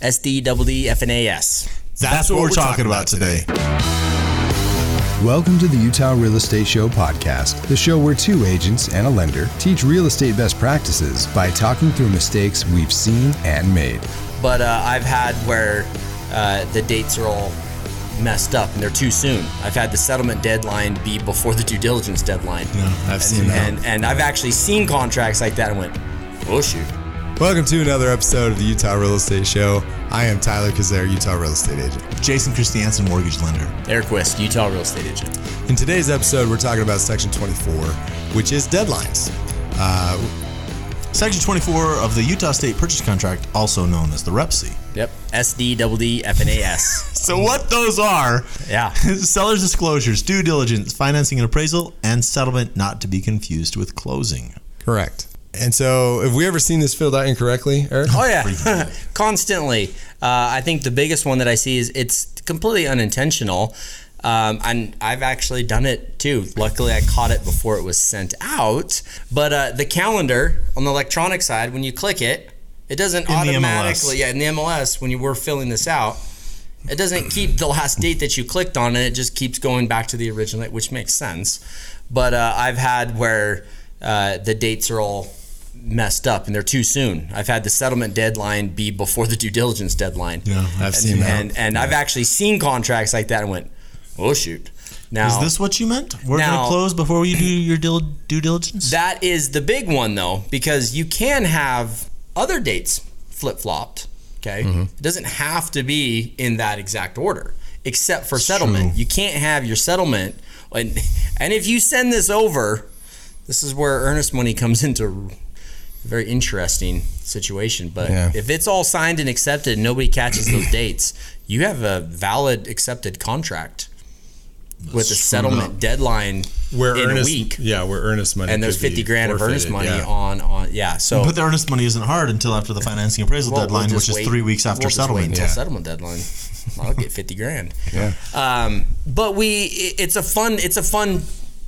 S D double D F N A S. That's, what, we're talking, about today. Welcome to the Utah Real Estate Show podcast, the show where two agents and a lender teach real estate best practices by talking through mistakes we've seen and made. But uh, I've had where uh, the dates are all messed up and they're too soon. I've had the settlement deadline be before the due diligence deadline. Yeah, I've seen that. And, and I've actually seen contracts like that and went, oh shoot. Welcome to another episode of the Utah Real Estate Show. I am Tyler Cazier, Utah Real Estate Agent. Jason Christiansen, mortgage lender. Aric Wiszt, Utah Real Estate Agent. In today's episode, we're talking about Section 24, which is deadlines. Uh, Section 24 of the Utah State Purchase Contract, also known as the REPC. Yep. S D double D F N A S. So, what those are Yeah. seller's disclosures, due diligence, financing and appraisal, and settlement not to be confused with closing. correct. And so, have we ever seen this filled out incorrectly, Aric? Oh yeah, constantly. Uh, I think the biggest one that I see is it's completely unintentional, um, and I've actually done it too. Luckily, I caught it before it was sent out. But uh, the calendar on the electronic side, when you click it, it doesn't In automatically. Yeah, in the MLS, when you were filling this out, it doesn't keep the last date that you clicked on, and it just keeps going back to the original, which makes sense. But uh, I've had where uh, the dates are all messed up and they're too soon. I've had the settlement deadline be before the due diligence deadline. Yeah, I've and, seen that. And, and I've actually seen contracts like that and went, oh shoot. Now Is this what you meant? We're going to close before you do your due diligence? that is the big one though, because you can have other dates flip flopped. Okay, Mm-hmm. it doesn't have to be in that exact order, except for settlement. true. You can't have your settlement, and and if you send this over, this is where earnest money comes into very interesting situation. But Yeah. if it's all signed and accepted, and nobody catches those dates, you have a valid accepted contract with a settlement deadline Where in earnest, a week yeah, where earnest money, and there's could be 50 grand of earnest money yeah. on on yeah so but the earnest money isn't hard until after the financing appraisal well, we'll deadline, just which is three weeks after we'll just wait settlement. until Yeah. settlement deadline i'll get 50 grand Yeah. um, but we it's a fun it's a fun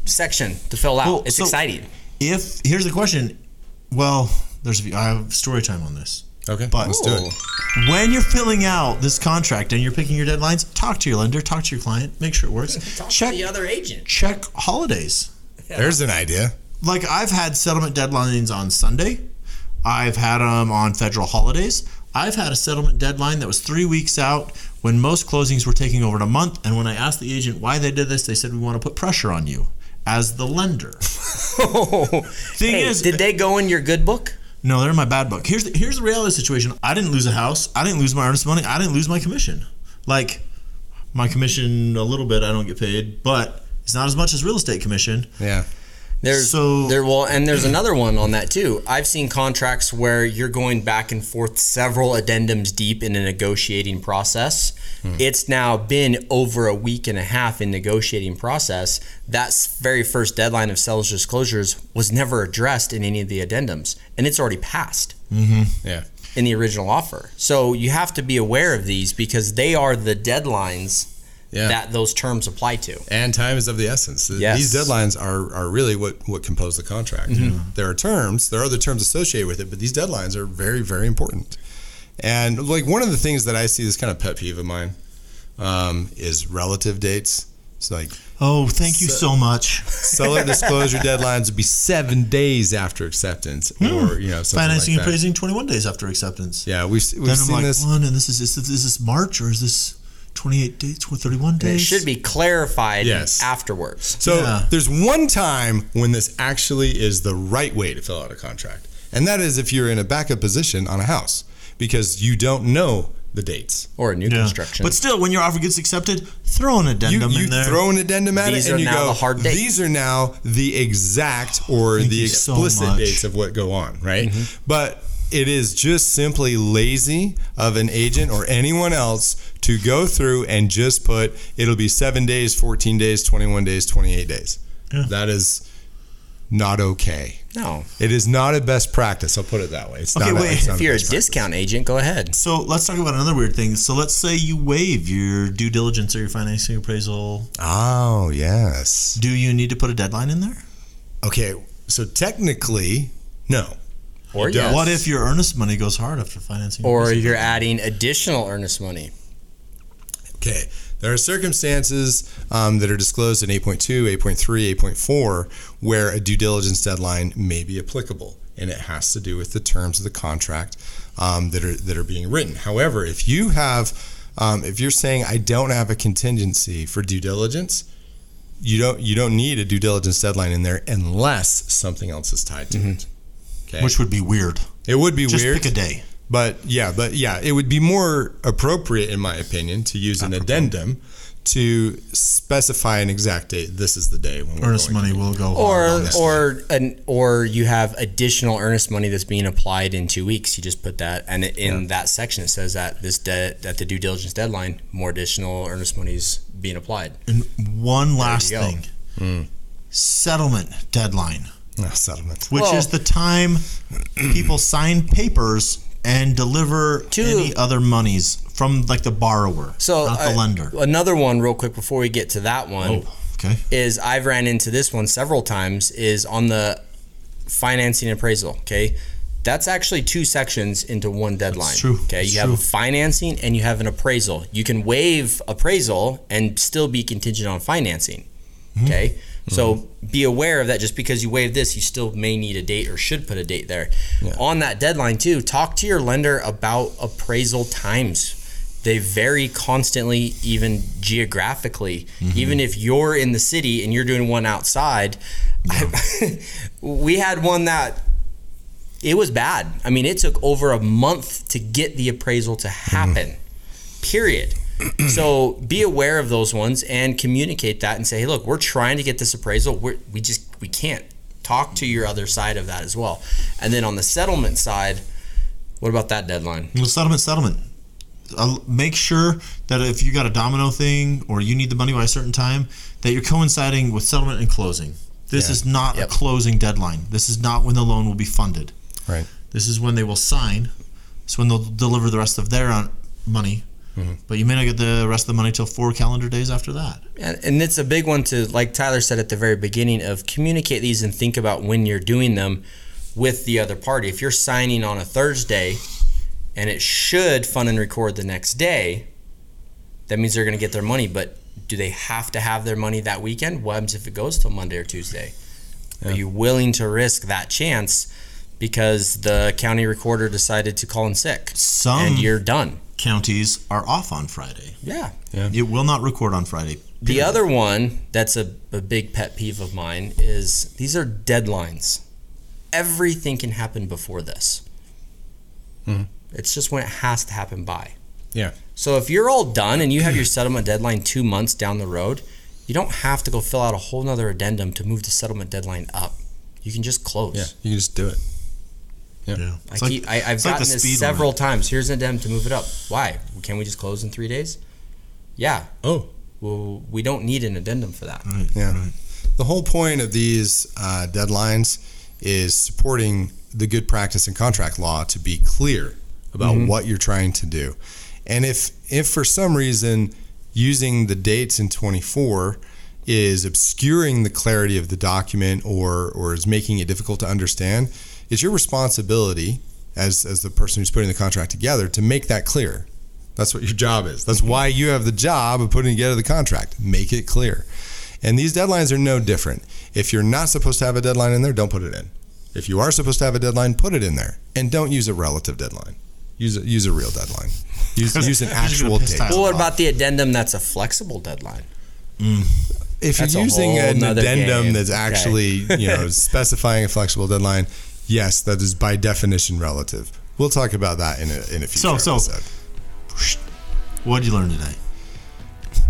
section to fill out Well, it's so- exciting If here's the question, well, there's a, I have story time on this. Okay, But- let's do it. When you're filling out this contract and you're picking your deadlines, talk to your lender, talk to your client, make sure it works. Talk check to the other agent check holidays. There's an idea. Like I've had settlement deadlines on Sunday. I've had them on federal holidays. I've had a settlement deadline that was three weeks out when most closings were taking over a month. And when I asked the agent why they did this, they said we want to put pressure on you as the lender. Thing hey, is, did they go in your good book No, they're in my bad book. Here's the, here's the reality situation. I didn't lose a house. I didn't lose my earnest money. I didn't lose my commission. Like my commission a little bit I don't get paid, but it's not as much as real estate commission. Yeah. There's So- there well, and there's another one on that too. I've seen contracts where you're going back and forth several addendums deep in a negotiating process. Hmm. It's now been over a week and a half in negotiating process. That very first deadline of seller's disclosures was never addressed in any of the addendums, and it's already passed mm-hmm. Yeah. in the original offer. So you have to be aware of these because they are the deadlines Yeah. that those terms apply to. and time is of the essence. Th- Yes. These deadlines are, are really what, what compose the contract. There are terms, there are other terms associated with it, but these deadlines are very, very important. And like one of the things that I see, this kind of pet peeve of mine, um, is relative dates. It's like Oh, thank you so much. seller disclosure deadlines would be seven days after acceptance, or you know, something Financing like and that. appraising 21 days after acceptance. Yeah, we've we've then I'm seen like, this. one, and this is, is, is this March or is this 28 days, 31 And it days? should be clarified Yes. afterwards. So Yeah. there's one time when this actually is the right way to fill out a contract, and that is if you're in a backup position on a house because you don't know the dates. Or a new Yeah. construction. But still, when your offer gets accepted, throw an addendum you in there. throw an addendum at These it, and you go. the hard. These are now the exact or Thank the you so explicit dates of what go on, right? Mm-hmm. But it is just simply lazy of an agent or anyone else to go through and just put it'll be seven days, 14 days, 21 days, 28 days. Yeah. That is not okay. no. It is not a best practice. I'll put it that way. It's not Okay, not. wait. it's not If you're a best practice. discount agent, go ahead. so let's talk about another weird thing. So let's say you waive your due diligence or your financing appraisal. Oh yes. Do you need to put a deadline in there? Okay. So technically, no. Or yes. What if your earnest money goes hard after financing? or business? you're adding additional earnest money. Okay. There are circumstances um, that are disclosed in 8.2, 8.3, 8.4 where a due diligence deadline may be applicable, and it has to do with the terms of the contract um, that are that are being written. However, if you have, um, if you're saying I don't have a contingency for due diligence, you don't you don't need a due diligence deadline in there unless something else is tied to it. Okay. which would be weird. it would be Just weird. pick a day. But yeah, but yeah, it would be more appropriate, in my opinion, to use an addendum to specify an exact date. This is the day when we're Earnest going money to- will go Or or an or you have additional earnest money that's being applied in two weeks. You just put that, and it- in that section it says that this de- that the due diligence deadline, more additional earnest money is being applied. And one last you go. thing. Hmm. Settlement deadline, No, settlement. which Well- is the time people sign papers and deliver To- any other monies from like the borrower, So not the uh, lender. Another one, real quick, before we get to that one. Oh, okay. is I've ran into this one several times is on the financing appraisal. Okay. That's actually two sections into one deadline. true. Okay. It's you have true. a financing and you have an appraisal. You can waive appraisal and still be contingent on financing. Mm-hmm. Okay. So be aware of that. Just because you waive this, you still may need a date or should put a date there. On that deadline, too, talk to your lender about appraisal times. They vary constantly, even geographically. Mm-hmm. Even if you're in the city and you're doing one outside, we had one that it was bad. I mean, it took over a month to get the appraisal to happen. Period. so be aware of those ones and communicate that and say, "Hey, look, we're trying to get this appraisal. We're, we just we can't." Talk to your other side of that as well. And then on the settlement side, what about that deadline? Well, settlement, settlement. Uh, make sure that if you got a domino thing or you need the money by a certain time, that you're coinciding with settlement and closing. This Yeah. is not Yep. a closing deadline. This is not when the loan will be funded. Right. This is when they will sign. It's when they'll deliver the rest of their uh, money. But you may not get the rest of the money till four calendar days after that. And, and it's a big one to, like Tyler said at the very beginning, of communicate these and think about when you're doing them with the other party. If you're signing on a Thursday and it should fund and record the next day, that means they're going to get their money. But do they have to have their money that weekend? What happens if it goes till Monday or Tuesday? Are you willing to risk that chance because the county recorder decided to call in sick Some and you're done? Counties are off on Friday. Yeah. It will not record on Friday. The other one that's a, a big pet peeve of mine is these are deadlines. Everything can happen before this. Mhm. It's just when it has to happen by. Yeah. So if you're all done and you have your settlement deadline two months down the road, you don't have to go fill out a whole nother addendum to move the settlement deadline up. You can just close. Yeah. You can just do it. Yeah. I It's like- keep, I, I've it's like gotten this several limit. times. Here's an addendum to move it up. Why? Can we just close in three days? Yeah. Oh. Well, we don't need an addendum for that. Right, Yeah. right. The whole point of these uh, deadlines is supporting the good practice in contract law to be clear about what you're trying to do. And if if for some reason using the dates in 24 is obscuring the clarity of the document or or is making it difficult to understand, it's your responsibility as as the person who's putting the contract together to make that clear. That's what your job is. That's why you have the job of putting together the contract. Make it clear. And these deadlines are no different. If you're not supposed to have a deadline in there, don't put it in. If you are supposed to have a deadline, put it in there. And don't use a relative deadline. Use a, use a real deadline. Use, use an You're just gonna actual piss date. Well, what about the addendum that's a flexible deadline? Mm. If That's you're using an addendum game. that's Okay. actually, you know, specifying a flexible deadline, yes, that is by definition relative. We'll talk about that in a, in a future So- so- episode. What did you learn today?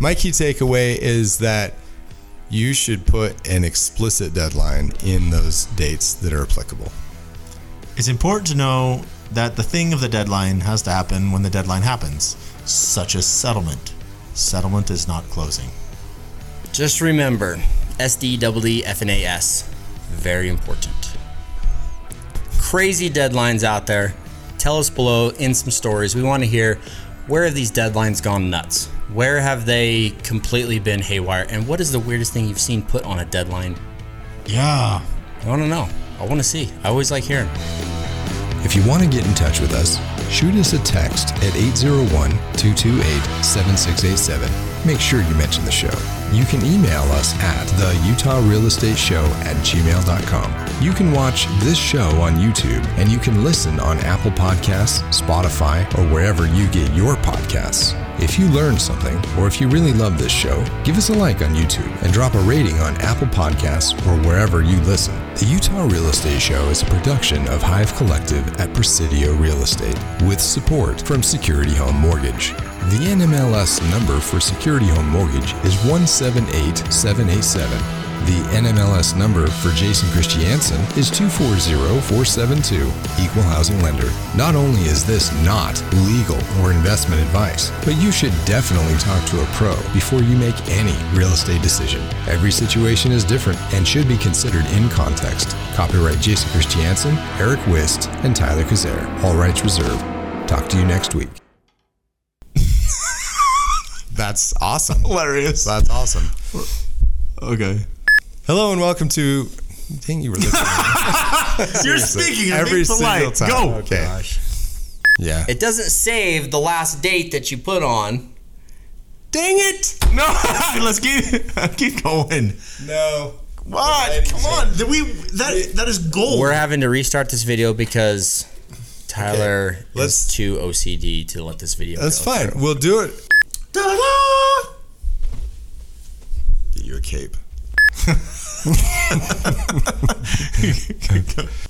My key takeaway is that you should put an explicit deadline in those dates that are applicable. It's important to know that the thing of the deadline has to happen when the deadline happens, such as settlement. Settlement is not closing. Just remember, SDEE FNAS, very important. Crazy deadlines out there. Tell us below in some stories. We want to hear where have these deadlines gone nuts? Where have they completely been haywire? And what is the weirdest thing you've seen put on a deadline? Yeah. I want to know. I want to see. I always like hearing. If you want to get in touch with us, shoot us a text at 801 228 7687. Make sure you mention the show. You can email us at the Utah Real Estate Show at gmail.com. You can watch this show on YouTube and you can listen on Apple Podcasts, Spotify, or wherever you get your podcasts. If you learned something, or if you really love this show, give us a like on YouTube and drop a rating on Apple Podcasts or wherever you listen. The Utah Real Estate Show is a production of Hive Collective at Presidio Real Estate with support from Security Home Mortgage. The NMLS number for Security Home Mortgage is 178787. The NMLS number for Jason Christiansen is 240472, Equal Housing Lender. Not only is this not legal or investment advice, but you should definitely talk to a pro before you make any real estate decision. Every situation is different and should be considered in context. Copyright Jason Christiansen, Aric Wiszt, and Tyler Cazier. All rights reserved. Talk to you next week. That's awesome. Hilarious. That's awesome. Okay. Hello and welcome to. Dang, you were listening. You're speaking. Every Every single polite. time. Go. Okay. Gosh. Yeah. It doesn't save the last date that you put on. Dang it! No, let's keep keep going. No. What? Come on. Did we that that is gold. We're having to restart this video because Tyler let's- is too OCD to let this video That's go fine. through. We'll do it. Da-da! Get you a cape.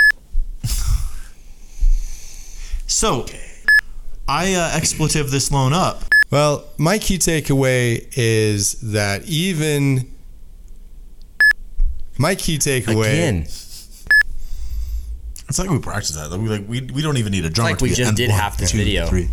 So, I uh, expletive this loan up. Well, my key takeaway is that even my key takeaway Again, It's like we practiced that. We like we, we don't even need a drummer. like we get just did one, half this two, video. three.